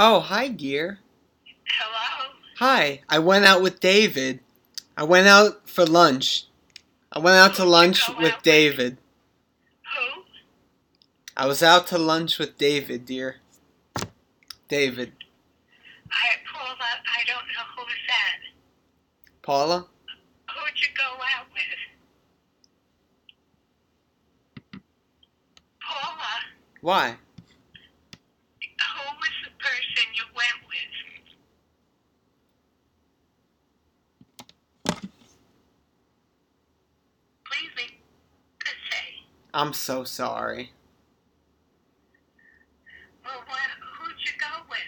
Oh, hi, dear. Hello? Hi. I went out with David. I went out for lunch. I went out to lunch with out with- David. Who? I was out to lunch with David, dear. David. I Paula, I don't know who's that. Paula? Who'd you go out with? Paula, Why? who was the person you went with? Please be to say. I'm so sorry. Well, what, who'd you go with?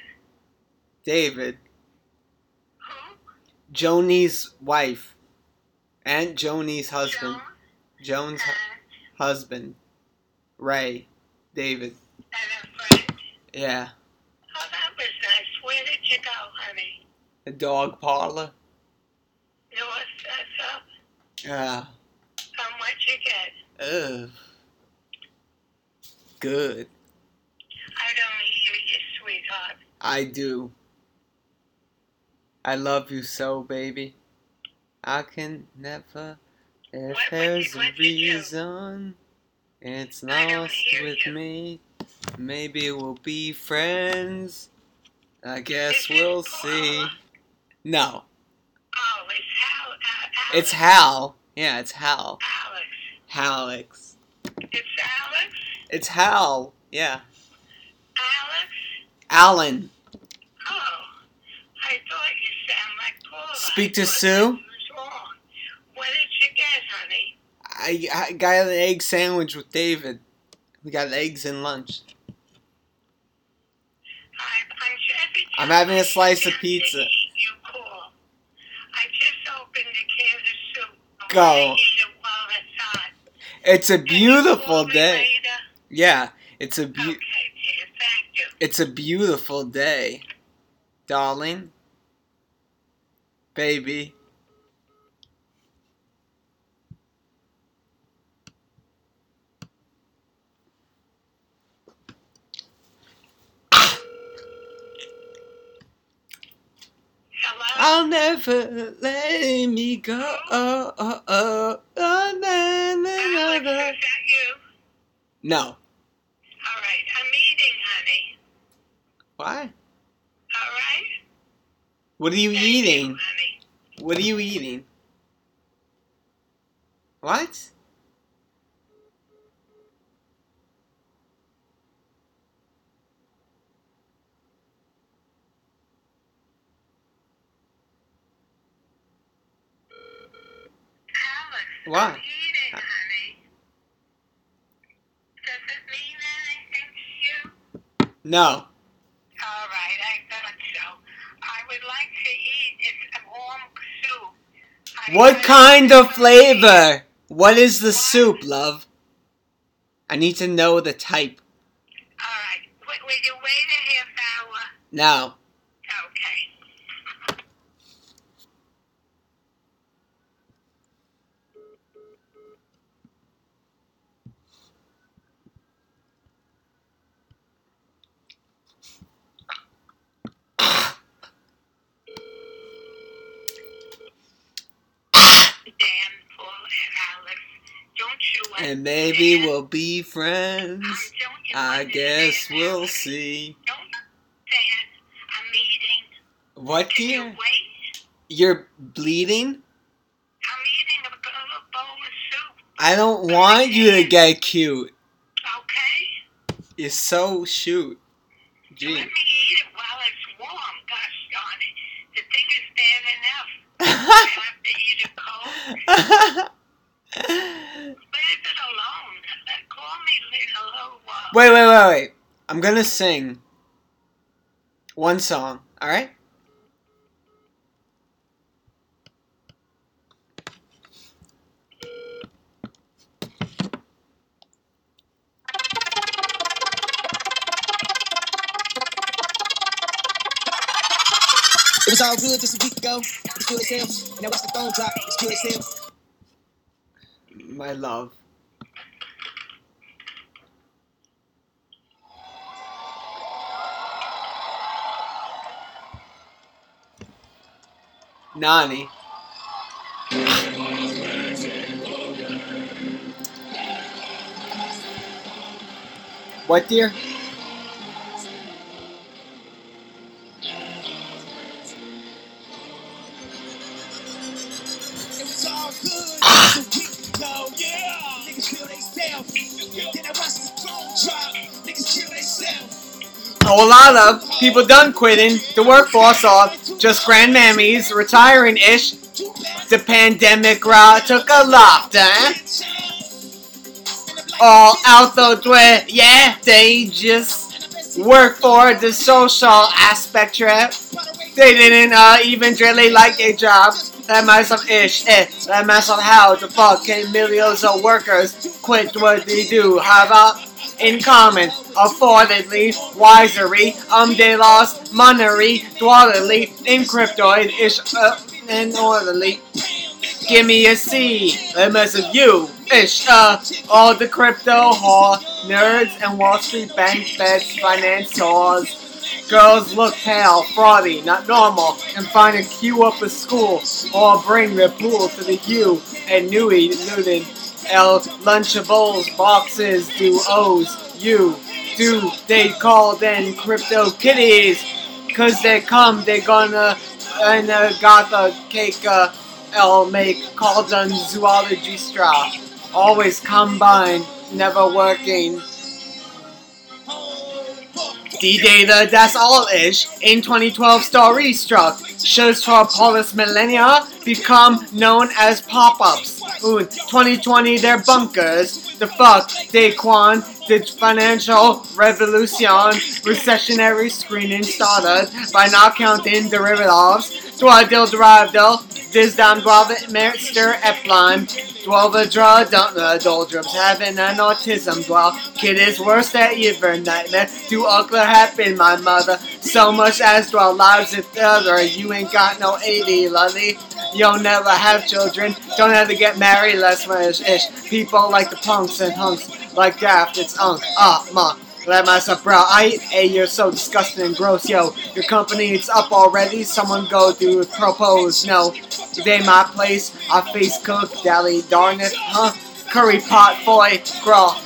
David. Who? Joni's wife. Aunt Joni's husband. Joan Joan's hu- husband. Ray. David. and a friend. Yeah. Oh, that was nice. Where did you go, honey? The dog parlor. North, that's up. Yeah. Um, what'd you get? Ugh. Good. I don't hear you, sweetheart. I do. I love you so, baby. I can never. If What- what there's a what you do? reason, it's lost with you. me. Maybe we'll be friends. I guess Is we'll see. No, Oh, it's Hal. Uh, it's Hal. Yeah, it's Hal. Alex. Alex. It's Hal. Yeah. Alex. Alan. Oh, I thought you sound like Paula. Speak to Sue? What did you get, honey? I, I got an egg sandwich with David. We got eggs and lunch. I'm I'm having a slice of pizza. You call. I just opened a can of soup. Go. wanna it while it's hot. It's a Can you call beautiful day. Yeah, it's a beau- Okay. Thank you. it's a beautiful day, darling. Baby. Hello. I'll never let me go. Oh, oh, oh, oh, na, na, Alex, na, is na. that you? No. All right. I'm eating, honey. Why? All right. What are you Thank eating? You, honey. What are you eating? What? Why? I'm eating, honey. Does it mean anything to you? No. All right. I thought so. I would like to eat it's a warm soup. I What kind of flavor? What is the soup, love? I need to know the type. All right. Will, will you wait a half hour? No. Okay. Dan, Paul, and Alex, don't you And maybe understand? we'll be friends. I guess we'll see. Don't understand. I'm eating. What, do you? You're bleeding? I'm eating a bowl, of soup. I don't want you to get cute. Okay? You're so shoot. Let me eat it while it's warm. Gosh darn it. The thing is bad enough. I have to eat it cold. Leave it alone. Let- Call me in a little while. Wait, wait, wait, wait. I'm gonna sing one song, alright? It was all good just a week ago. It's good as hell. Now watch the phone drop. It's good as hell. My love. Nani. What dear? It was all good just a week ago. Yeah. Niggas feel they self. Then I watch the throne drop. Kill they self. A lot of people done quitting. The workforce or just grandmammies retiring ish. The pandemic raw took a lot, eh? All out the way, yeah, they just work for the social aspect trap. They didn't uh, even really like a job. Let myself ish, eh. Let myself how the fuck can millions of workers quit what they do? How about in common, affordedly, wisery, um they lost money, dwellingly, in cryptoid ish, uh, and orderly. Give me a C, a mess of you, ish, uh, all the crypto whore, nerds and Wall Street bank bets, finance whores. Girls look pale, frothy, not normal, and find a queue up a school, or bring their pool to the U and Nui Newton. Lunchables, boxes, do O's, you, do, they call them crypto kitties, cause they come, they gonna, and uh, got the cake, uh, L make, call them zoology straw. Always combined, never working. D-Data, that's all ish. In 2012, story struck. Shows for Polis Millennia become known as pop-ups. Ooh, 2020, they're bunkers. The fuck, Daquan, the financial revolution, recessionary screening started by not counting derivatives. Dwadil this damn guava merster eplan. Dwelva draw uh, doldrums having an autism dwell. Kid is worse than ever nightmare. Do ugly happen, my mother. So much as dwell lives with other. You ain't got no 80, lovey. You'll never have children. Don't ever get married, less ish ish. People like the punks and hunks like Daft. It's unk. Ah, ma. Let myself bro. I hey, you're so disgusting and gross, yo. Your company it's up already. Someone go do propose. No, today my place. I face cook, dally darn it, huh? Curry pot boy, crawl.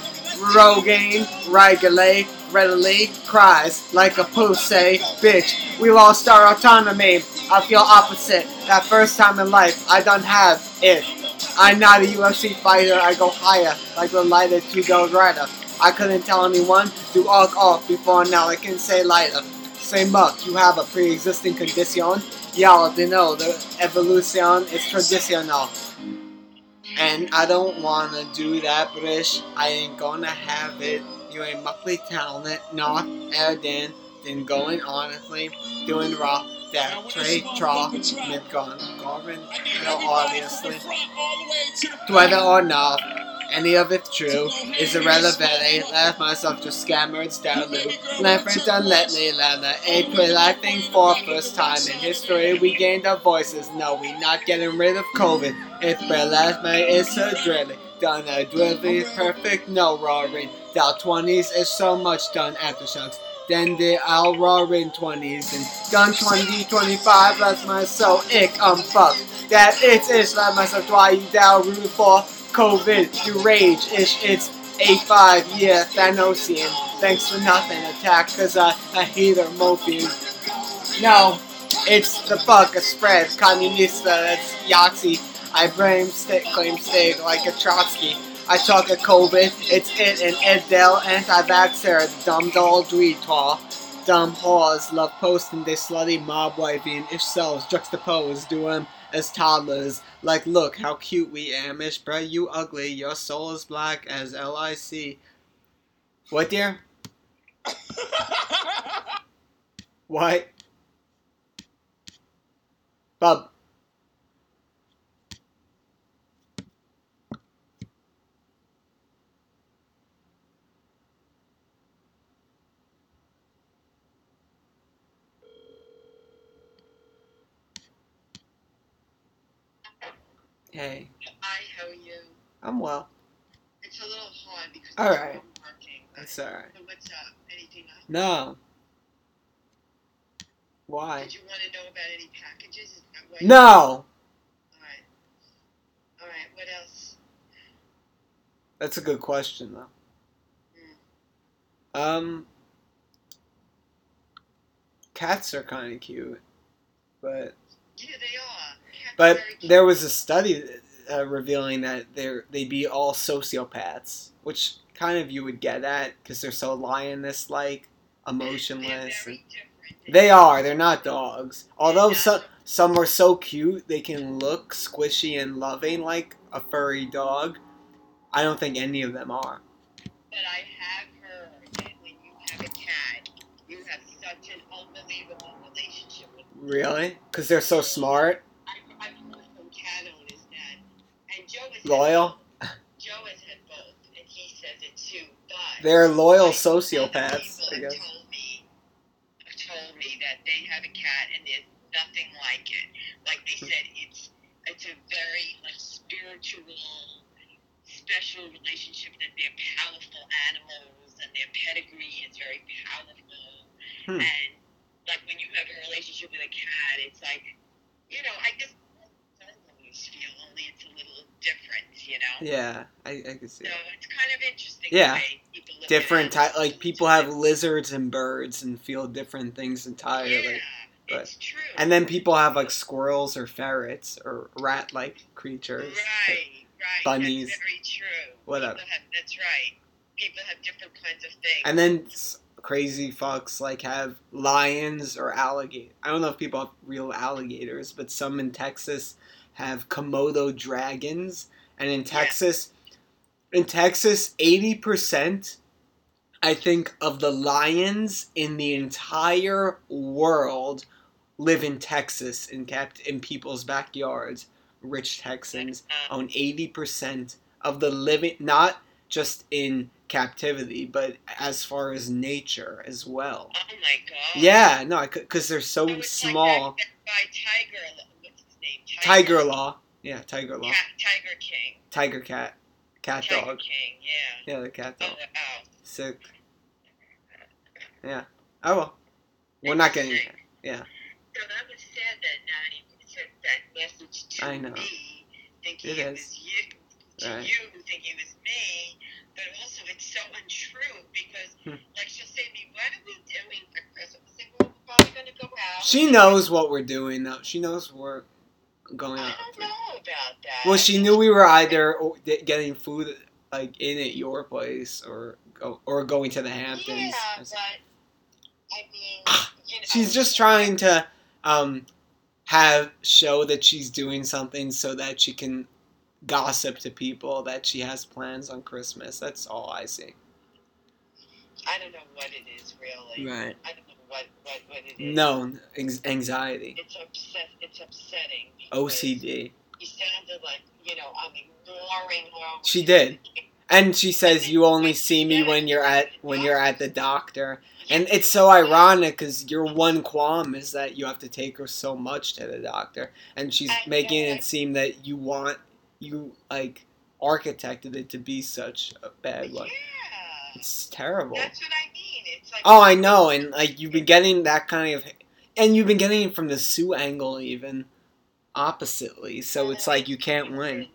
Rogaine, regulate, readily cries like a pussy bitch. We lost our autonomy. I feel opposite. That first time in life, I don't have it. I'm not a UFC fighter. I go higher, like the lighter to go rider. I couldn't tell anyone to walk off before now. I can say lighter. Say muck, you have a pre-existing condition. Y'all they know the evolution is traditional. And I don't wanna do that, British. I ain't gonna have it. You ain't muckly talented, not Erden, then going honestly, doing raw, that trade, traw, mid gone, Garvin, no, obviously. Whether or not any of it true is irrelevant. I left myself to scammers down low. Lampert done let me leather. April, I think for first time in history we gained our voices. No, we not getting rid of COVID. It's but last May is so drilly. Done a drilly, perfect, no roaring. Down 20s is so much done aftershocks. Then the I'll roaring 20s and done 20, 25, that's my soul ick, um fuck. That it's it's let myself why you down root for COVID, to rage ish, it's A5, yeah, Thanosian. Thanks for nothing, attack, cause I, I hate her moping. No, it's the fuck, a spread, communista, that's Yahtzee. I blame stick, claim state like a Trotsky. I talk a COVID, it's it and Edel, anti-vaxxer, dumb doll dweetwa. Dumb whores love posting their slutty mob wifing ish selves juxtaposed to them as toddlers. Like, look how cute we am ish, bruh, you ugly, your soul is black as LIC. What, dear? What? Bub. Hey, Hi, how are you? I'm well. It's a little hard because All I'm right. working. It's alright. So what's up? Anything I No. Why? Did you want to know about any packages? Is that why? No. All right. All right. What else? That's a good question though. Hmm. Um, cats are kind of cute, but Yeah, they are. But there was a study uh, revealing that they're they'd be all sociopaths, which kind of you would get at because they're so lioness like, emotionless. they are. They're not dogs. Although some some are so cute, they can look squishy and loving like a furry dog. I don't think any of them are. But I have heard that when you have a cat, you have such an unbelievable relationship with them. Really? Because they're so smart. Loyal? Joe has had both, and he says it too. But They're loyal sociopaths, I guess. Told me, told me that they have a cat and there's nothing like it. Like they said, it's it's a very like spiritual, special relationship. That they're powerful animals and their pedigree is very powerful. Hmm. And like when you have a relationship with a cat, it's like, you know, I guess always feel only it's a little different, you know. Yeah, I, I can see So it. it's kind of interesting. Yeah. The way people look Different type, like people have lizards and birds and feel different things entirely. Yeah, but- it's true. And then people have like squirrels or ferrets or rat-like creatures. right, right. bunnies. That's very true. Whatever. People have, that's right. People have different kinds of things. And then crazy fucks like have lions or alligator. I don't know if people have real alligators, but some in Texas have Komodo dragons. And in Texas, in Texas, eighty percent, I think, of the lions in the entire world live in Texas in kept in people's backyards. Rich Texans own 80% of the living, not just in captivity, but as far as nature as well. oh my god. Yeah, no, because they're so small. Like that, that Tiger. What's his name? Tiger Law. Yeah, Tiger Law. Cat, Tiger King. Tiger Cat. Cat Tiger dog. King. Yeah. Yeah, the cat Oh dog. wow. Sick. Yeah. Oh well. We're not getting. Yeah. So that was sad that Nani sent that message to I know. me, thinking It it, is. was you, to Right. you, thinking it was me. But also, it's so untrue because, Hmm. like, she'll say to me, "What are we doing for Christmas?" Say, "Well, we're probably going to go out." She knows what we're doing though. She knows we're going I don't know about that. Well, she knew we were either getting food like in at your place or or going to the Hamptons. Yeah, but I mean, you know, She's just trying to um, have show that she's doing something so that she can gossip to people that she has plans on Christmas. That's all I see. I don't know what it is really. Right. I what what, what it is. No, anxiety, It's upset. It's upsetting. OCD. You sounded like you know I'm ignoring her. She did. And she says you only see me when you're at when you're at the doctor. And it's so ironic because your one qualm is that you have to take her so much to the doctor, and she's making it seem that you want you like architected it to be such a bad one. Yeah. It's terrible. That's what I like Oh, I know, and like you've been getting that kind of, and you've been getting it from the Sue angle even, oppositely. So it's like you can't win. And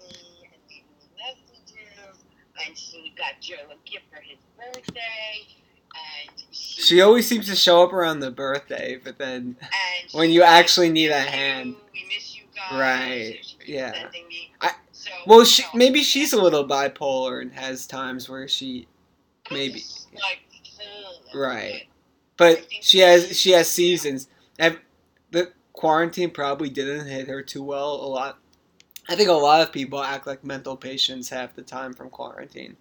me messages, and she got Joe a gift for his birthday, and she, She always seems to show up around the birthday, but then when you actually need a hand. you, We miss you guys. Right, yeah. I- so, Well, she, maybe she's a little bipolar and has times where she, maybe, like. Right. but she has she has seasons. The quarantine probably didn't hit her too well. A lot, I think a lot of people act like mental patients half the time from quarantine.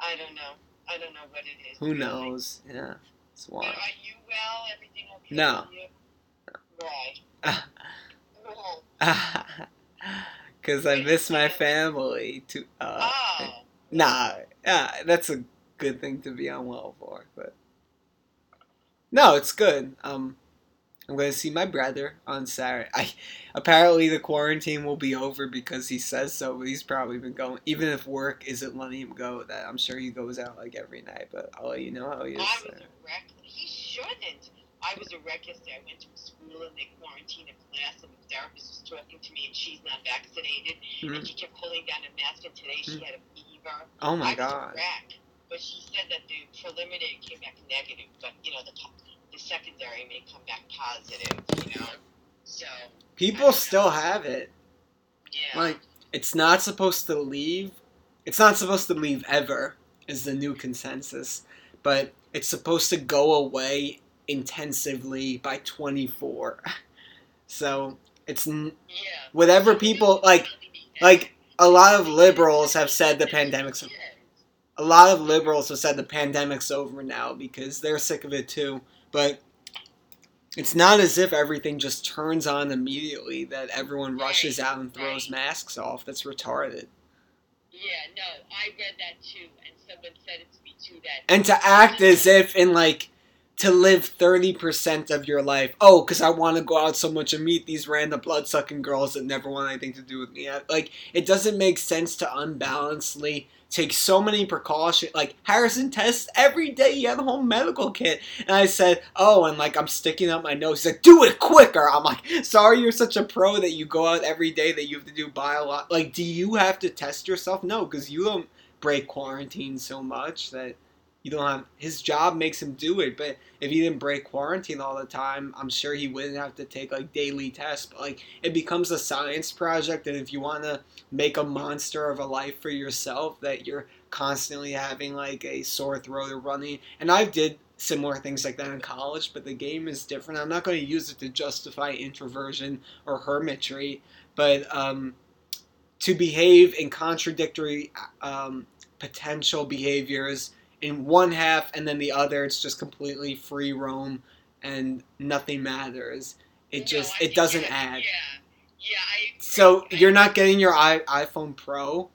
I don't know. I don't know what it is. Who knows? Yeah, it's But wild. are you well? Everything okay? No. with you? Right. No. Because I miss my family. To uh, oh. nah, yeah, that's a good thing to be unwell for. But no, it's good. Um, I'm going to see my brother on Saturday. I apparently the quarantine will be over because he says so. But he's probably been going, even if work isn't letting him go. That I'm sure he goes out like every night. But I'll let you know how he is. I was a wreck. He shouldn't. I was a wreck yesterday. I went to school and they quarantined a class, and the therapist was talking to me, and she's not vaccinated, and Mhm. she kept pulling down a mask, and today she had a fever. Oh my I was a god. wreck. But she said that the preliminary came back negative, but you know the the secondary may come back positive. You know, so People still have it. yeah. Like, it's not supposed to leave. It's not supposed to leave ever, is the new consensus. But it's supposed to go away intensively by 24. So, it's n- yeah. whatever people like like a lot of liberals have said the pandemic's a lot of liberals have said the pandemic's over now because they're sick of it too. But it's not as if everything just turns on immediately that everyone rushes out and throws masks off. That's retarded. Yeah, no, I read that too, and someone said it to me too. That And to act as if in like to live 30% of your life. Oh, because I want to go out so much and meet these random blood sucking girls that never want anything to do with me. Like, it doesn't make sense to unbalancedly take so many precautions. Like, Harrison tests every day. He had a whole medical kit. And I said, Oh, and like, I'm sticking up my nose. He's like, Do it quicker. I'm like, Sorry, you're such a pro that you go out every day that you have to do bio. Like, do you have to test yourself? No, because you don't break quarantine so much that you don't have his job makes him do it but if he didn't break quarantine all the time i'm sure he wouldn't have to take like daily tests but like it becomes a science project and if you want to make a monster of a life for yourself that you're constantly having like a sore throat or running and i did similar things like that in college but the game is different. I'm not going to use it to justify introversion or hermitry but um, to behave in contradictory um, potential behaviors in one half and then the other it's just completely free roam and nothing matters. It just I it doesn't add. Yeah, yeah, I so I- you're not getting your I- iphone pro?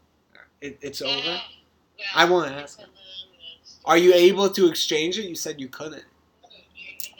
It, it's Oh, over? well, I wanna ask. a him. long, long story. are you able to exchange it? You said you couldn't. Oh, you can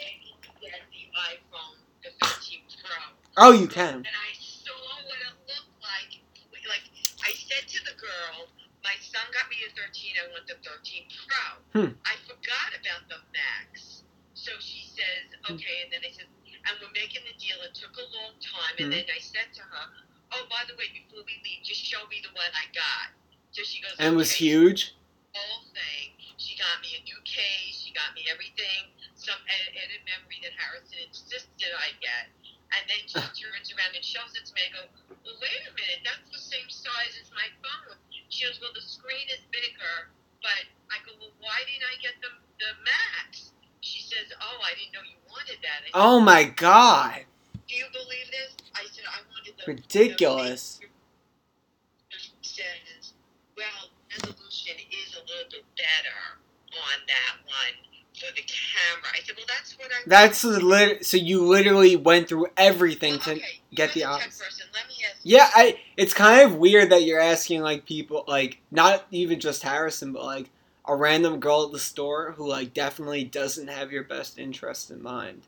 get the iPhone, the 13 Pro. oh you can. And I saw what it looked like. Like, I said to the girl, my son got me a 13, I want the 13 Pro. Hmm. I forgot about the Max. So she says, okay, and then I said, and we're making the deal. It took a long time. And Hmm. then I said to her, oh, by the way, before we leave, just show me the one I got. So she goes, and it was huge whole thing. She got me a new case. She got me everything. Some ed- added memory that Harrison insisted I get. And then she turns around and shows it to me. I go, well, wait a minute. That's the same size as my phone. She goes, well, the screen is bigger. But I go, well, why didn't I get the, the Max? She says, oh, I didn't know you wanted that. Said, oh my god Do you believe this? I said, I wanted the ridiculous the- She says, well, resolution is a little bit better on that one for the camera. I said, well, that's what I. that's the lit- so you literally went through everything Well, to okay, get the the tech opposite. person. Let me. Yeah, I. It's kind of weird that you're asking like people like not even just Harrison, but like a random girl at the store who like definitely doesn't have your best interest in mind.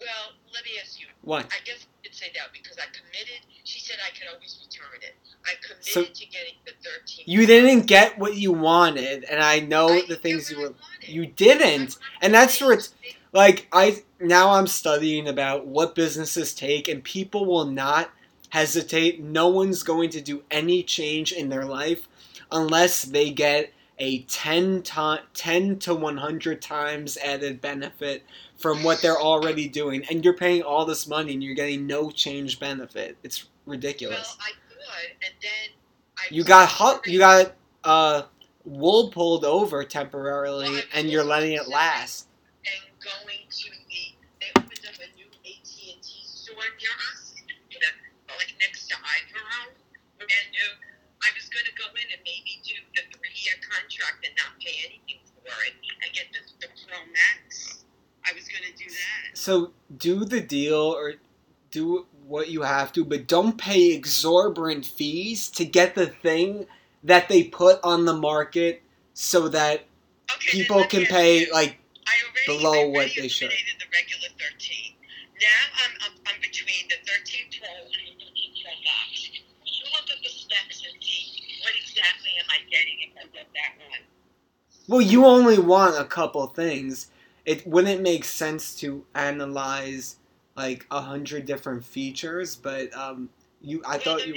Well, let me ask you. What? I guess I did say that because I committed. She said I could always return it. I committed So- to getting the 13. You didn't get what you wanted, and I know I the things you were. You didn't, and that's where it's like I now I'm studying about what businesses take, and people will not hesitate. No one's going to do any change in their life unless they get a 10 to, 10 to 100 times added benefit from what they're already doing. And you're paying all this money and you're getting no change benefit. It's ridiculous. Well, I could, and then I you got hu- you got uh wool pulled over temporarily Well, and you're letting it last and going to the they opened up a new AT and T store near us, you know, like next to Ivanhoe, and uh, I was going to go in and maybe do the three-year contract and not pay anything for it and get the, the Pro Max. I was going to do that. So do the deal or do what you have to, but don't pay exorbitant fees to get the thing that they put on the market so that Okay, people then let me can pay like I below I what they should. the regular 13. Now I'm, I'm, I'm between the 13 Pro and the 13 Pro Max. You look at the specs and see what exactly am I getting if I get that one. Well you only want a couple things it wouldn't make sense to analyze like a hundred different features, but um, you I thought you.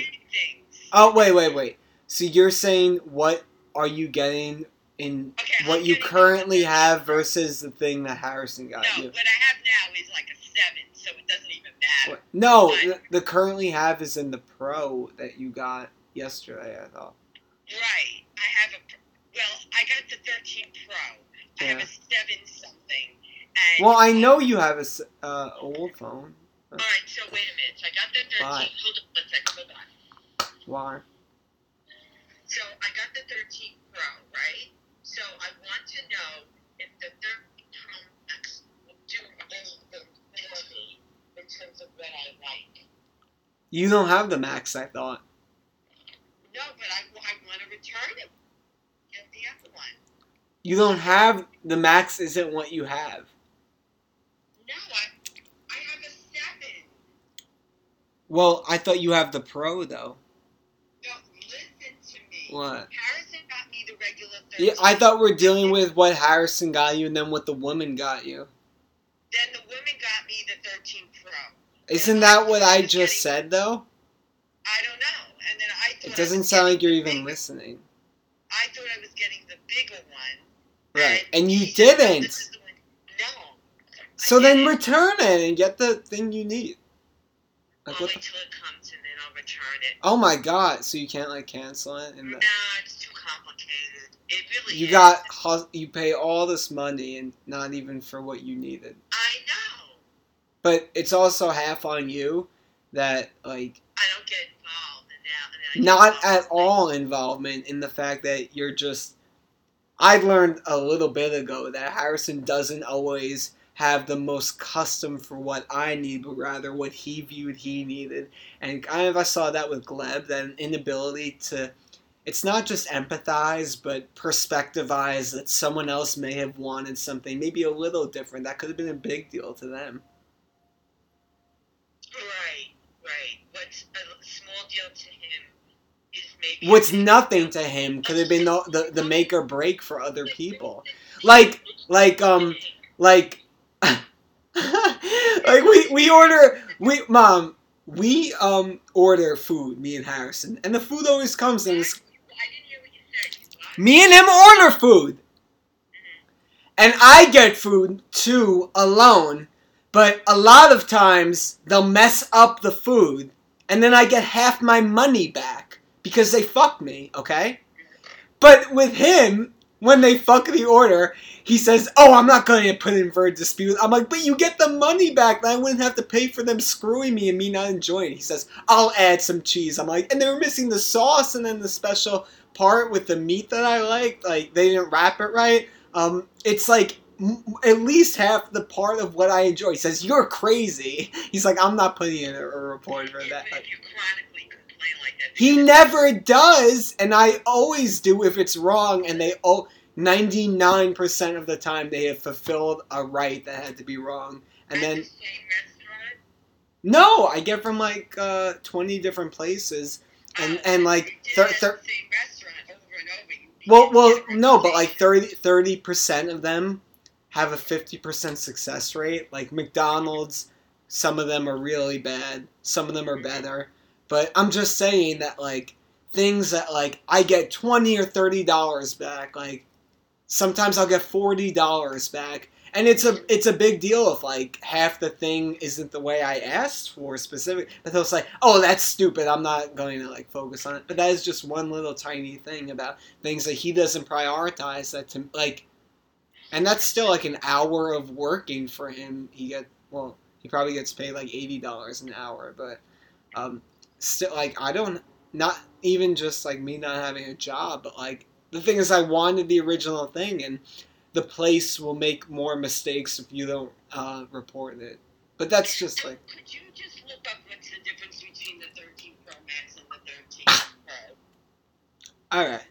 Oh wait, wait, wait. So you're saying what are you getting in Okay, what I'm you currently have versus the thing that Harrison got No, you? what I have now is like a seven, so it doesn't even matter. No, What? the, the currently have is in the Pro that you got yesterday. I thought. Right. I have a. I got the 13 Pro. I have a seven something. And Well, I know you have a uh, old phone. All right. So wait a minute. So I got the 13. Why? Hold on one second. Hold on. Why? So I got the 13 Pro, right? So I want to know if the 13 Pro Max will do anything for me in terms of what I like. You don't have the Max. I thought. No, but I, I want to return it. Get the other one. You don't have the Max. Isn't what you have. No, I, I have a seven. Well, I thought you have the Pro though. No, listen to me. What? Harrison got me the regular 13. Yeah, I thought we're dealing with what Harrison got you and then what the woman got you. Then the women got me the 13 Pro. Isn't that what I just said though? I don't know. And then I thought It doesn't sound like you're even listening. I thought I was getting the bigger one. Right. And you he said, "No, didn't. No. So then return it and get the thing you need. Like I'll what wait the till it comes and then I'll return it. Oh my god, so you can't like cancel it and Nah, it's too complicated. It really you is. got you pay all this money and not even for what you needed. I know. But it's also half on you that like I don't get involved and then not at all involvement in the fact that you're just I learned a little bit ago that Harrison doesn't always have the most custom for what I need, but rather what he viewed he needed. And kind of I saw that with Gleb, that an inability to it's not just empathize, but perspectivize that someone else may have wanted something maybe a little different. That could have been a big deal to them. Right, right. What's a small deal to. What's nothing to him could have been the, the, the make or break for other people. Like like um like like we we order we mom we um order food me and Harrison and the food always comes in this I didn't hear what you said. You what? me and him order food and I get food too alone but a lot of times they'll mess up the food and then I get half my money back because they fuck me okay but with him when they fuck the order he says, "Oh, I'm not going to put in for a dispute." I'm like, "But you get the money back, and I wouldn't have to pay for them screwing me and me not enjoying." it. He says, "I'll add some cheese." I'm like, "And they were missing the sauce and then the special part with the meat that I liked. Like they didn't wrap it right. Um, it's like." m- At least half the part of what I enjoy. He says, "You're crazy." He's like, "I'm not putting in a, a report for that." Like, if you chronically complain like that. He never does, and I always do if it's wrong, and they oh, 99% of the time they have fulfilled a right that had to be wrong. And then the same no, I get from like uh 20 different places and Oh, and like you did thir- thir- restaurant over and over. you'd be well well no, but like recommendations. 30 30% of them have a 50% success rate. Like McDonald's, some of them are really bad, some of them are better. But I'm just saying that like things that like I get 20 or 30 dollars back, like sometimes I'll get 40 dollars back. And it's a it's a big deal if like half the thing isn't the way I asked for specific. But they'll say, "Oh, that's stupid. I'm not going to like focus on it." But that is just one little tiny thing about things that he doesn't prioritize. That to like, and that's still like an hour of working for him. He get well, he probably gets paid like eighty dollars an hour, but um, still like I don't not even just like me not having a job, but like the thing is I wanted the original thing and the place will make more mistakes if you don't uh, report it. But that's just like Could you just look up what's the difference between the 13 Pro Max and the 13 Pro? all right.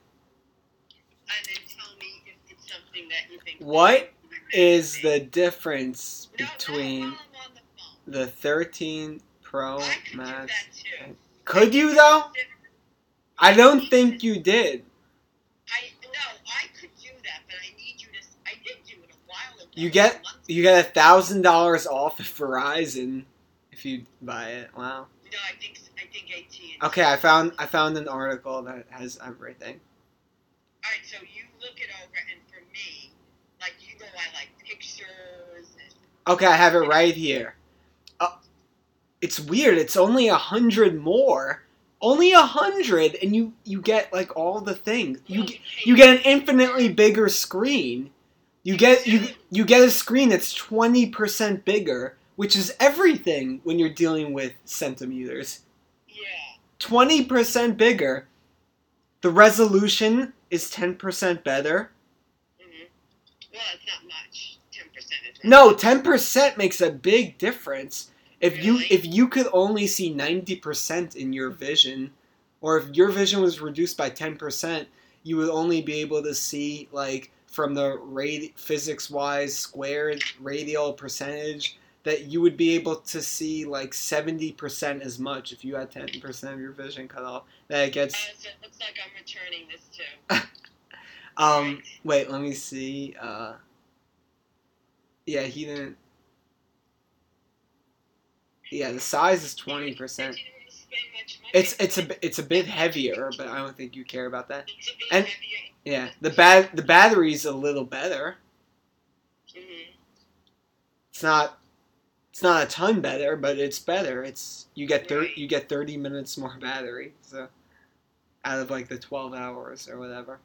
And then tell me if it's something that you think. What is the difference between while I'm the phone. the 13 Pro I could Max? do that too. Could you though? I don't think you did. I no, I could do that, but I need you to. I did do it a while ago. You get you get a thousand dollars off at Verizon if you buy it. Wow. No, I think I think AT. Okay, I found I found an article that has everything. All right, so you look it over, and for me, like you know, I like pictures. And, Okay, I have it right here. It's weird. It's only a hundred more. Only a hundred, and you you get like all the things. You get, you get an infinitely bigger screen. You get you you get a screen that's twenty percent bigger, which is everything when you're dealing with centimeters. Yeah. Twenty percent bigger. The resolution is ten percent better. hmm Well, it's not much. Ten percent No, ten percent makes a big difference. If you if you could only see ninety percent in your vision, or if your vision was reduced by ten percent, you would only be able to see like from the radi- physics wise squared radial percentage that you would be able to see like seventy percent as much if you had ten percent of your vision cut off. That it Uh, gets so it looks like I'm returning this too. um wait, let me see. Uh Yeah, he didn't Yeah, the size is twenty percent. You didn't spend much money. It's it's a it's a bit heavier, but I don't think you care about that. It's a bit and- heavier. Yeah, the bat the battery's a little better. Mhm. It's not it's not a ton better, but it's better. It's you get thir- Right. you get thirty minutes more battery, so out of like the twelve hours or whatever.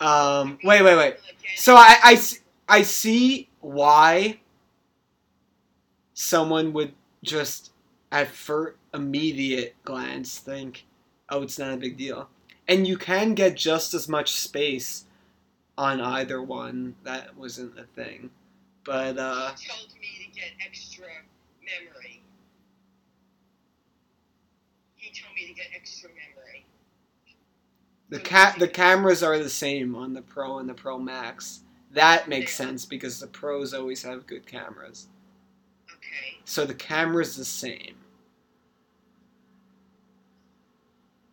Mhm. Um, wait, wait, wait. So I see why someone would just at first immediate glance think, oh, it's not a big deal. And you can get just as much space on either one. That wasn't a thing. But uh, He told me to get extra memory. He told me to get extra memory. the ca- the cameras are the same on the Pro and the Pro Max. That makes sense because the Pros always have good cameras. Okay. So the camera's the same.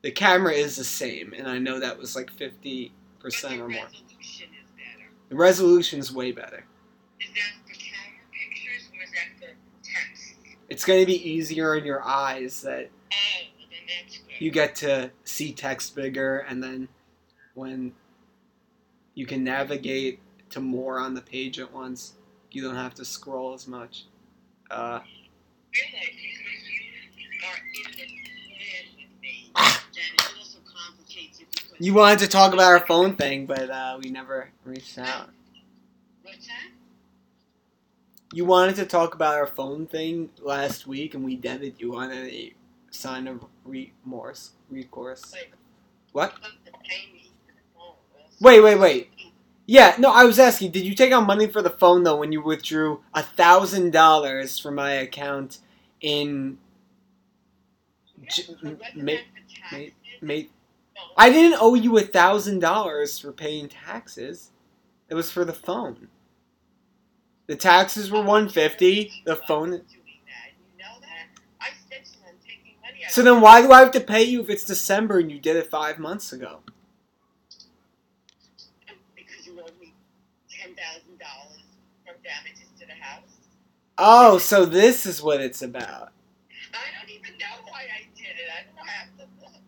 The camera is the same, and I know that was like 50% But the or more. The resolution is better. The resolution's way better. Is that for camera pictures or is that for text? It's going to be easier in your eyes that Oh, well then that's good. you get to see text bigger, and then when you can navigate to more on the page at once, you don't have to scroll as much. Uh, you are in the plan with me, that it also complicates it because you wanted to talk about our phone thing, but uh, we never reached out. You wanted to talk about our phone thing last week, and we deaded you on a sign of remorse, recourse. What? Supposed to pay me for the phone. Well, Wait, wait, wait. Yeah, no, I was asking, did you take out money for the phone though when you withdrew a thousand dollars from my account in? J- Yeah, but wasn't ma- that for taxes? Mate, No. I didn't owe you a thousand dollars for paying taxes. It was for the phone. The taxes were one fifty. The phone. Doing that. You know that? I said to him, taking money out So then, why do I have to pay you if it's December and you did it five months ago? because you owed me ten thousand dollars from damages to the house. Oh, so this is what it's about. I don't even know why I did it. I don't have to look.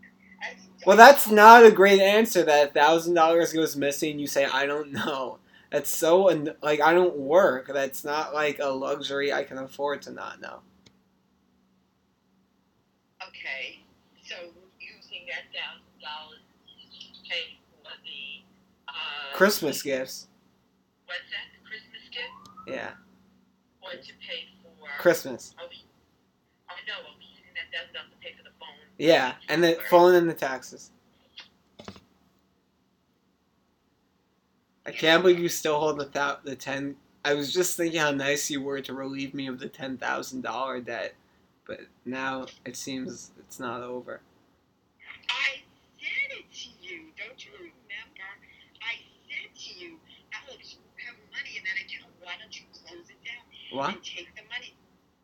Well, that's not a great answer. That thousand dollars goes missing. You say I don't know. That's so un- like I don't work. That's not like a luxury I can afford to not know. Okay, so using that thousand dollars to pay for the uh, Christmas gifts. What's that? The Christmas gift, Yeah, phone? Yeah, and the phone and the taxes. I can't believe you still hold the thou- the ten. I was just thinking how nice you were to relieve me of the ten thousand dollar debt, but now it seems it's not over. I said it to you. Don't you remember? I said to you, Alex, you have money in that account. Why don't you close it down What? and take the money?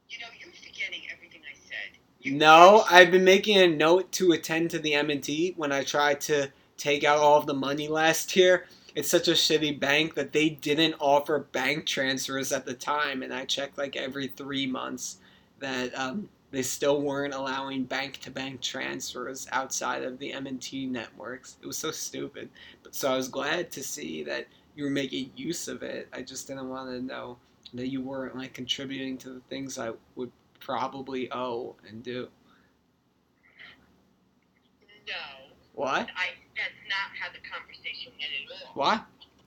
You know, you're forgetting everything I said. You No, I've been making a note to attend to the M and T when I tried to take out all of the money last year. it's such a shitty bank that they didn't offer bank transfers at the time, and I checked like every three months that um, they still weren't allowing bank to bank transfers outside of the M&T networks. It was so stupid. But so I was glad to see that you were making use of it. I just didn't want to know that you weren't like contributing to the things I would probably owe and do. No, What? I. That's not how the conversation went at all. Why?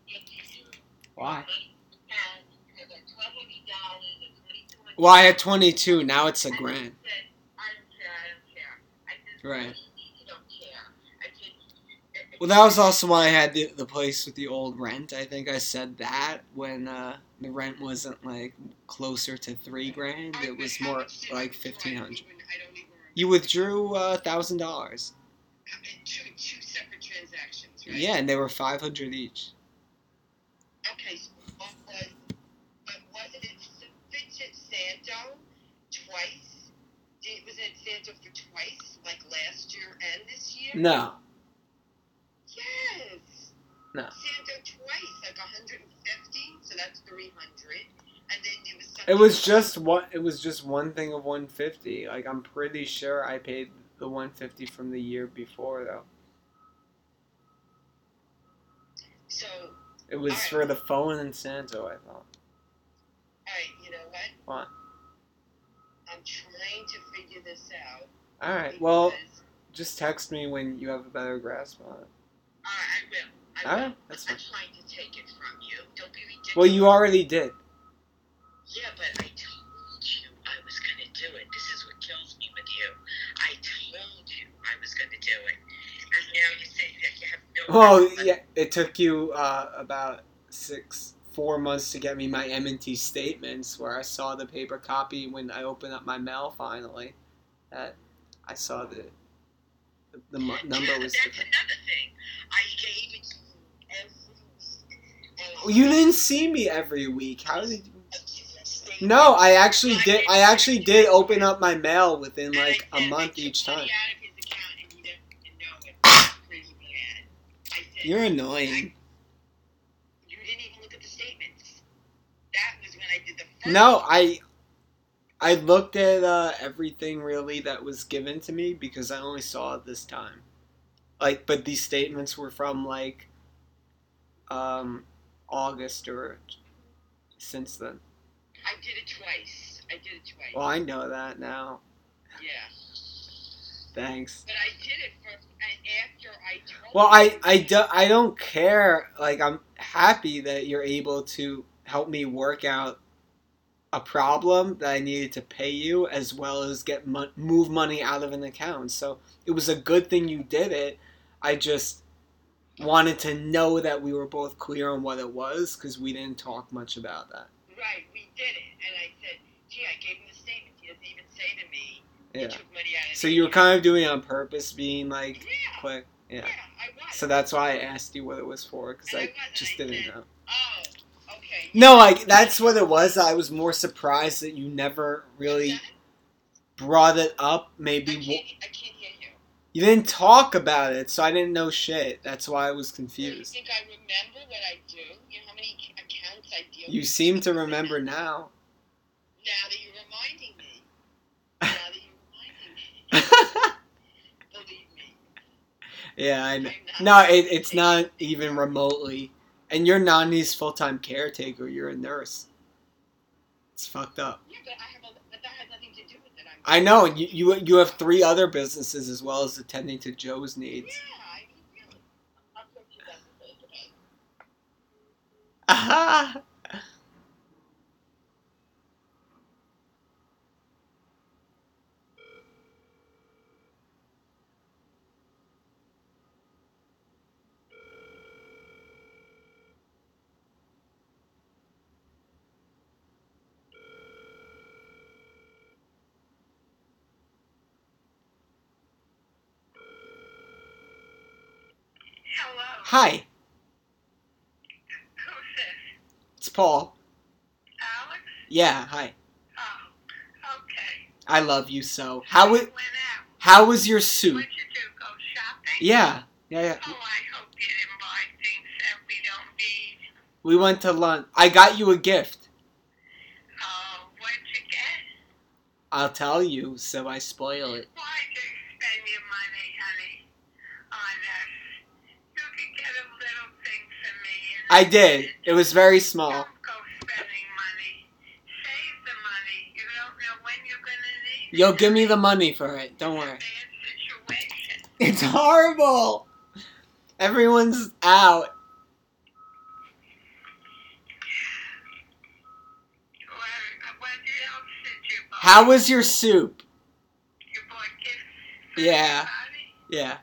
Yes, you do. Why? And I got twelve hundred dollars and twenty-two hundred. Well, I had 22. Now it's a I grand. said, I don't care. I don't care. I said, Right. "You don't care. I said, Well, that was also why I had the, the place with the old rent. I think I said that when uh, the rent wasn't like closer to three grand. It was more like fifteen hundred. Even- I don't even remember. You withdrew a thousand dollars. Two two separate transactions, right? Yeah, and they were five hundred each. Okay, so was, but wasn't it Vincent Santo twice? Did, was it Santo for twice, like last year and this year? No. No. Santo twice, like 150, so that's 300. And then it was it was just one. It was just one thing of one fifty. Like I'm pretty sure I paid the one fifty from the year before though. So, It was Alright. for the phone and Santo. I thought. alright, you know what? What? I'm trying to figure this out. All right. Well, just text me when you have a better grasp on it. Uh, I will. I All will. right, that's I'm fine. trying to take it from you. Don't be ridiculous. Well, you already did. Yeah, but I told you I was gonna do it. This is what kills me with you. I told you I was gonna do it, and now you say that you have no. Well, idea. yeah, it took you uh, about six, four months to get me my M&T statements, where I saw the paper copy when I opened up my mail finally. That I saw the the, the number Yeah, was That's different. another thing. I gave it to you every week. and Well, You didn't see me every week. How did you? I didn't say No. I actually did. I actually did open up my mail within like a month each time. out of his account and he didn't know it. That's pretty bad. I said, You're annoying. You didn't even look at the statements. That was when I did the first. No, I I looked at uh, everything really that was given to me because I only saw it this time. Like, but these statements were from like um, August or since then. I did it twice. I did it twice. Well, I know that now. yeah. Thanks. But I did it and after I told Well, I I, do, I don't care. Like, I'm happy that you're able to help me work out a problem that I needed to pay you, as well as get mon- move money out of an account. So it was a good thing you did it. I just wanted to know that we were both clear on what it was because we didn't talk much about that. Right, we did it, and I said, "Gee, I gave him the statement. He doesn't even say to me he Yeah. took money out of." So you were account." kind of doing it on purpose, being like Yeah. quick. Yeah, Yeah. I was. So that's why I asked you what it was for because I I just I didn't said- know. oh, okay. No, like that's what it was. I was more surprised that you never really brought it up. I Maybe can't, w- I can't you. didn't talk about it, so I didn't know shit. That's why I was Do you confused. think I remember what I do? You know how many accounts I deal You with? seem to remember now. Now that you're reminding me. Now that you're reminding me. Believe me. yeah, I know. No, it, it's not even remotely. And you're Nani's full time caretaker. You're a nurse. It's fucked up. Yeah, but I have a, but that has nothing to do with it. I'm I know. You you you have three other businesses as well as attending to Joe's needs. Yeah, I mean, really. I'll talk to you about this later. Aha! Hi, Who's this? it's Paul. Alex? Yeah, hi. Oh, okay. I love you so. How was how was your suit? What'd you do? Go shopping? Yeah, yeah, yeah. Oh, I hope you didn't buy things that we don't need. We went to lunch. I got you a gift. Oh, what'd you get? I'll tell you, so I spoil it. Why'd I did. It was very small. Don't go spending money. Save the money. You don't know when you're gonna need. You'll give me the money for it. Don't worry. It's horrible. Everyone's out. What, what else did you buy? How was your soup? You bought gifts Yeah. Yeah.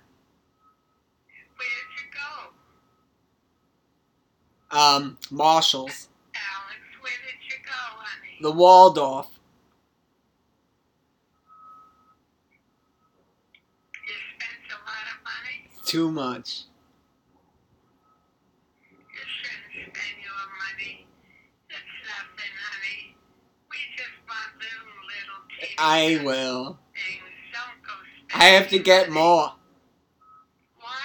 Um, Marshall's. Alex, where did you go, honey? The Waldorf. You spent a lot of money? Too much. You shouldn't spend your money. It's nothing, honey. We just want little, little I will. things. Don't go I have to get money. more. What?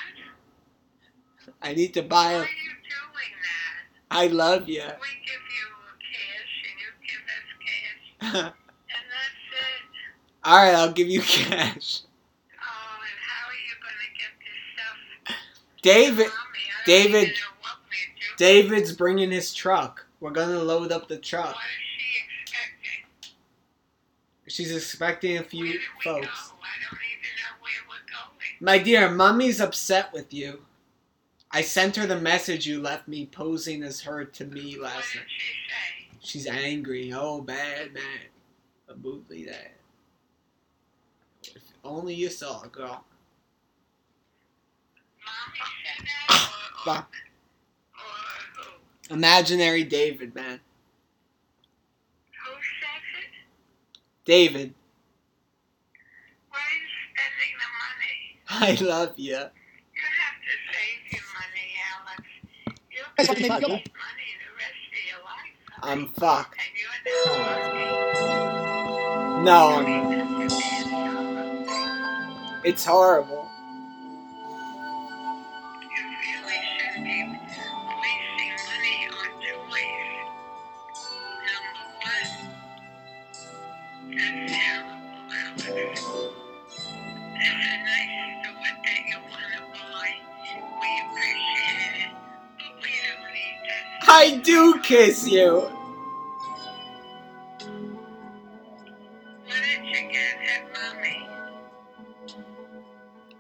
I need to buy Why a. are you doing that? I love you. We give you cash and you give us cash, and that's it. right, I'll give you cash. Oh, and how are you gonna get this stuff? David, Mommy, I don't David- even know what we're doing. David's bringing his truck. We're gonna load up the truck. What is she expecting? She's expecting a Where few do we folks. go? I don't even know where we're going. My dear, Mummy's upset with you. I sent her the message you left me posing as her to me last night. she? She's angry. Oh, bad man. Absolutely that. If only you saw, girl. Mommy said that, ah, or, or, or? Imaginary David, man. Who says it? David, Where are you spending the money? I love you. Fuck, money yeah. the rest of your life. I'm fucked. And you're not working. No, I I'm- mean, that's a bad job. it's horrible. Kiss you.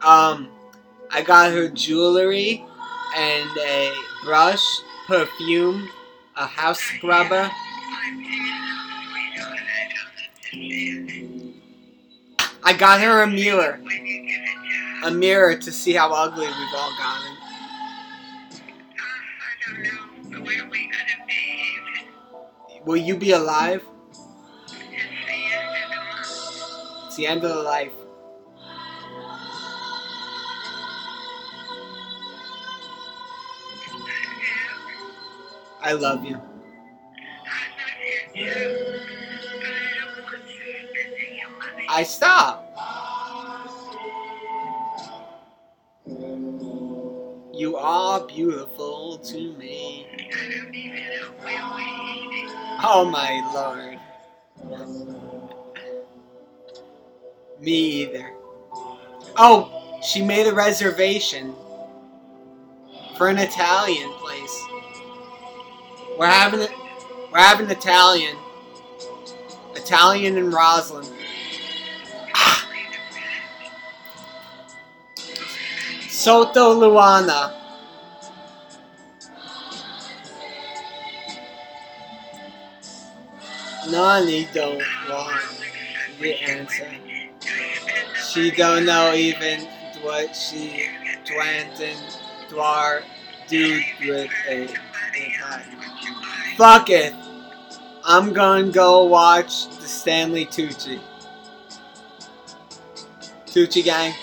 Um, I got her jewelry and a brush, perfume, a house scrubber. I got her a mirror. A mirror to see how ugly we've all gotten. Will you be alive? It's the end of the life. I love you. I stop. You are beautiful to me. Oh my lord. Me either. Oh, she made a reservation for an Italian place. We're having it. We're having Italian. Italian and Roslyn. Ah. Soto Luana. Nani don't want the answer. She don't know even what she Dwanton Dwar do with a Fuck it. I'm gonna go watch the Stanley Tucci. Tucci gang.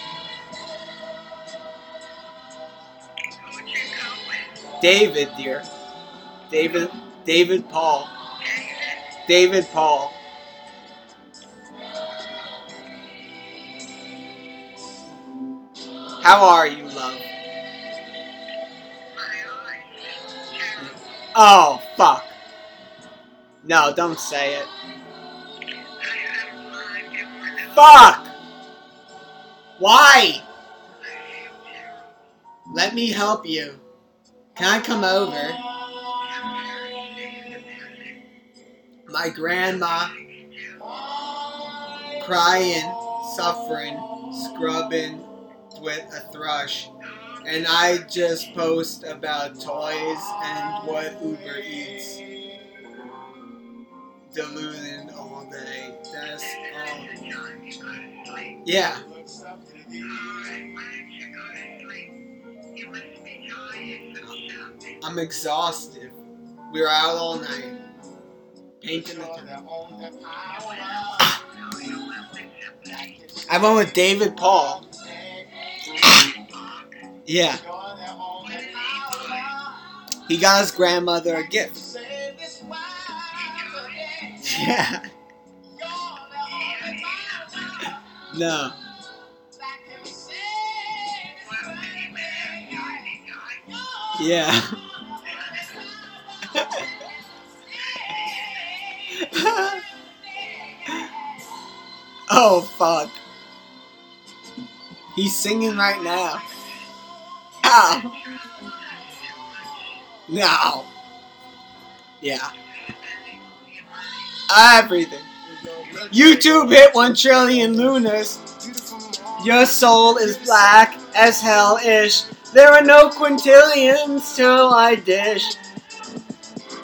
David, dear. David David Paul. David? Paul. How are you, love? Oh, fuck. No, don't say it. Fuck! Why? Let me help you. Can I come over? My grandma crying, suffering, scrubbing with a thrush. And I just post about toys and what Uber eats. Deluding all day. That's all. Yeah. I'm exhausted. We were out all night. I went with David Paul. Yeah. He got his grandmother a gift. Yeah. No. Yeah. oh fuck. He's singing right now. Ow. No. Yeah. Everything. YouTube hit 1 trillion lunas. Your soul is black as hell ish. There are no quintillions till I dish.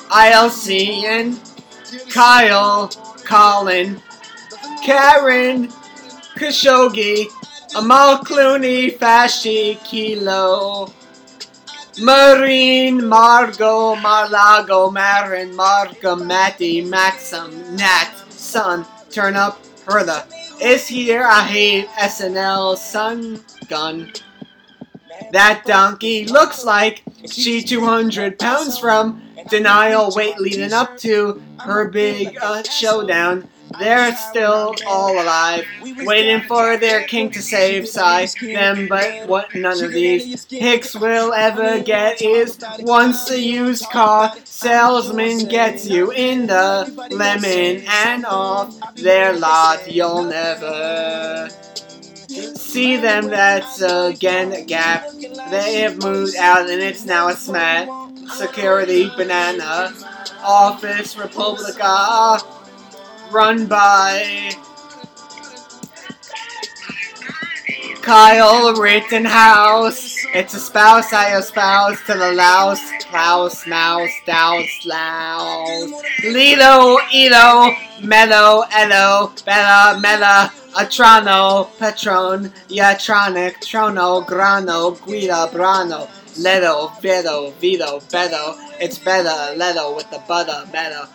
ILC and Kyle, Colin, Karen, Khashoggi, Amal Clooney, Fasci, Kilo, Marine, Margot, Marlago, Marin, Marga, Matty, Maxim, Nat, Sun, Turn Up, Hertha. Is here, I hate SNL, Sun, Gun. That donkey looks like she 200 pounds from denial weight leading up to her big uh, showdown. They're still all alive, waiting for their king to save side them, but what none of these hicks will ever get is once a used car salesman gets you in the lemon and off their lot, you'll never see them. That's again a gap. They have moved out and it's now a smat. Security banana office Republica run by Kyle Rittenhouse. It's a spouse I espouse to the louse, Klaus, mouse, douse, louse. Lido, Edo, Mello, Edo, Bella, Mella, Atrano, Patron, Yatronic, Trono, Grano, Guida, Brano, Leto, Vito, Vito, Beto. It's better, Leto with the butter, better.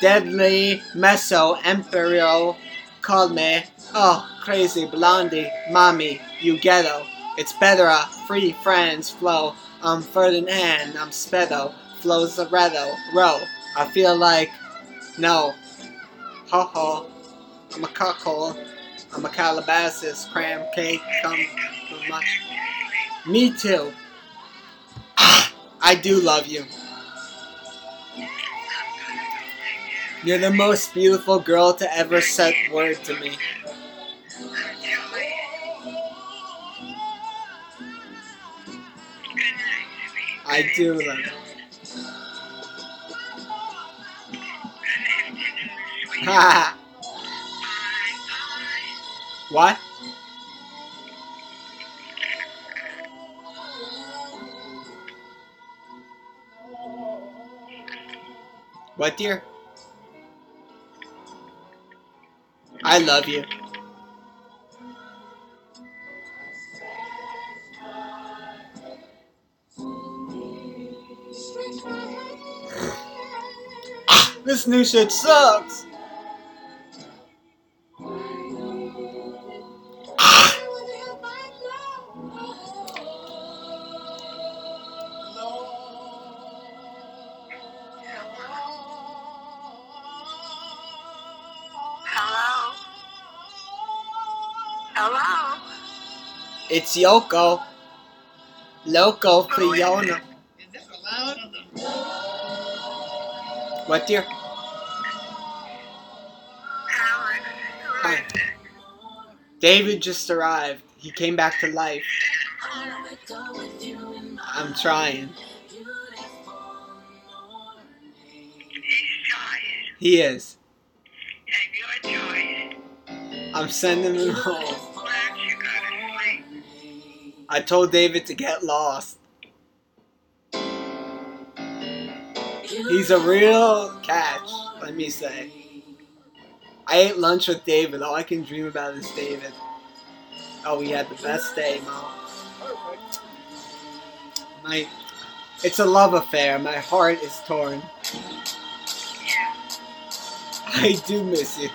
Deadly Meso Emperor called me. Oh, crazy blondie, mommy, you ghetto. It's better, uh, free friends flow. I'm Ferdinand, I'm Spedo, flows the redo, row. I feel like, no. Ho ho, I'm a cuckold. I'm a Calabasas, cram cake, come too much. Me too. I do love you. You're the most beautiful girl to ever set word to me. I do love you. Ha! what? What, dear? I love you. This new shit sucks. Hello? Hello? It's Yoko. Loco Fiona. Is this allowed? What dear? David just arrived. He came back to life. I'm trying. He is. I'm sending him home. I told David to get lost. He's a real catch, let me say. I ate lunch with David. All I can dream about is David. Oh, we had the best day, Mom. My, it's a love affair. My heart is torn. I do miss you.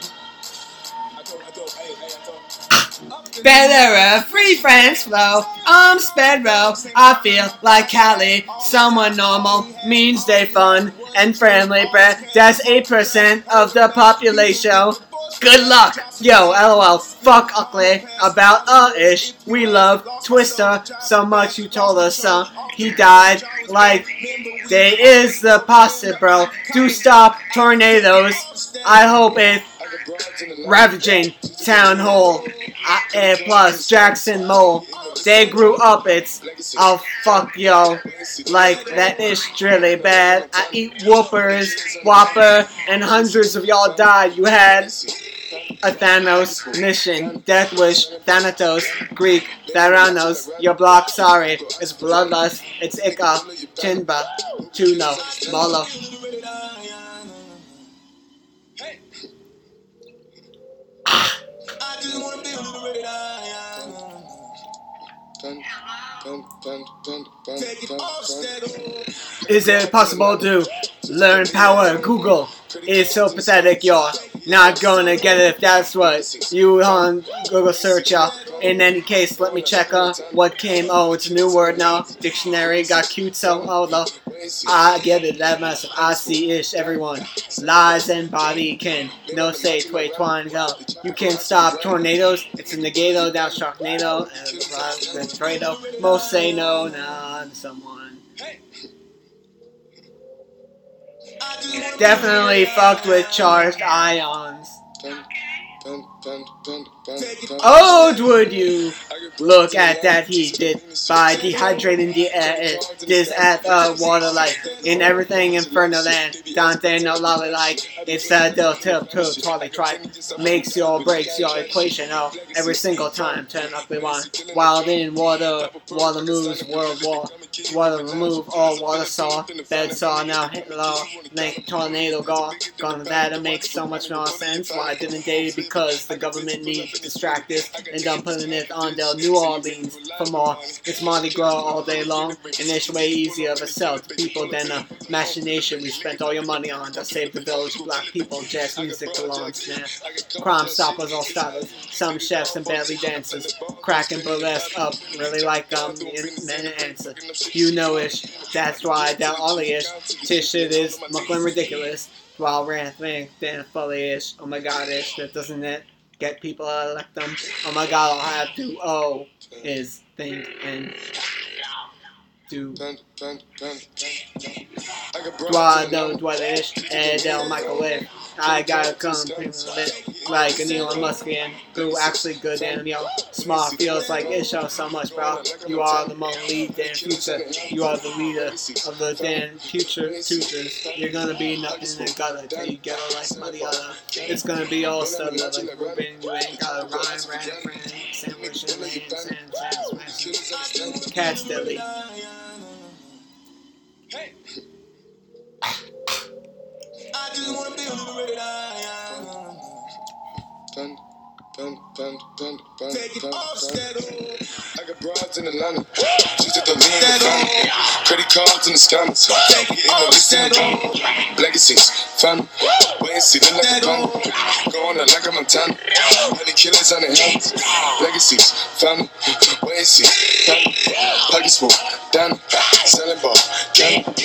Better a free friends flow. I'm Sparrow. I feel like Cali. Someone normal means they fun and friendly, but that's 8% of the population. Good luck. Yo, lol. Fuck ugly. About uh ish. We love Twister so much you told us uh, he died. Like, they is the bro. Do stop tornadoes. I hope it ravaging town hall. A plus Jackson Mole. They grew up. It's oh fuck yo. Like that is really bad. I eat whoopers, whopper, and hundreds of y'all died. You had a Thanos mission, Death Wish, Thanatos, Greek, Theranos, your block, sorry, it's Bloodlust, it's Ika, Chinba, Chuno, Molo. Is it possible to learn power? Google is so pathetic, you're not gonna get it if that's what you on Google search, y'all. In any case, let me check uh, what came. Oh, it's a new word now. Dictionary got cute, so the I get it, that massive. I see ish, everyone. Lies and body can. No say, tway twine, go. You can't stop tornadoes. It's a negato, that's sharknado, and tornado. Most say no, nah, someone. Definitely fucked with charged ions. Oh, would you look at that he did by dehydrating the air? It is at the water like in everything Inferno land. Dante no lolly like it's a del tip to trolley tripe. Makes your breaks your equation oh every single time. Turn up we want. Wild in water, water moves, world war. Water remove all water saw. Bed saw now hit low. Make tornado go. Gone that makes so much nonsense. Why didn't it because the government needs to distract us and done putting it on Del New Orleans for more. It's Mardi Gras all day long, and it's way easier of a sell to people than a machination we spent all your money on to save the village, black people, jazz music belongs now. Crime stoppers, all starters, some chefs and belly dancers, cracking burlesque up, really like um, men answer. You know ish, that's why all the ish. Tish shit is muckling ridiculous. While ranting, then fully ish. Oh my god ish, that doesn't it get people to elect them? Oh my god, I'll have to oh is think and do. I Dwa do dwa ish and uh, del microwave. I gotta come like Elon Muskian who actually good and yo smart feels like it shows so much bro. You are the most lead damn future. You are the leader of the damn future futures. You're gonna be nothing in the gutter till you get a like money other. It's gonna be all stuff like Ruben, you ain't got a rhyme, rap, friend, sandwich, and land, sand, sand, smash. Cat's deadly. I just wanna be with it. Dun, dun, dun, dun, dun, Take it dun, off, dun. I got broads in Atlanta. Just at the lean the. Credit cards in the scammers. Take it In the off, to Legacies, family. Wait and see, look like a panda. Going out like a Montana. Honey killers on the hands. Legacies, family. Wait and see, family. Pockets full, down. Selling ball, candy.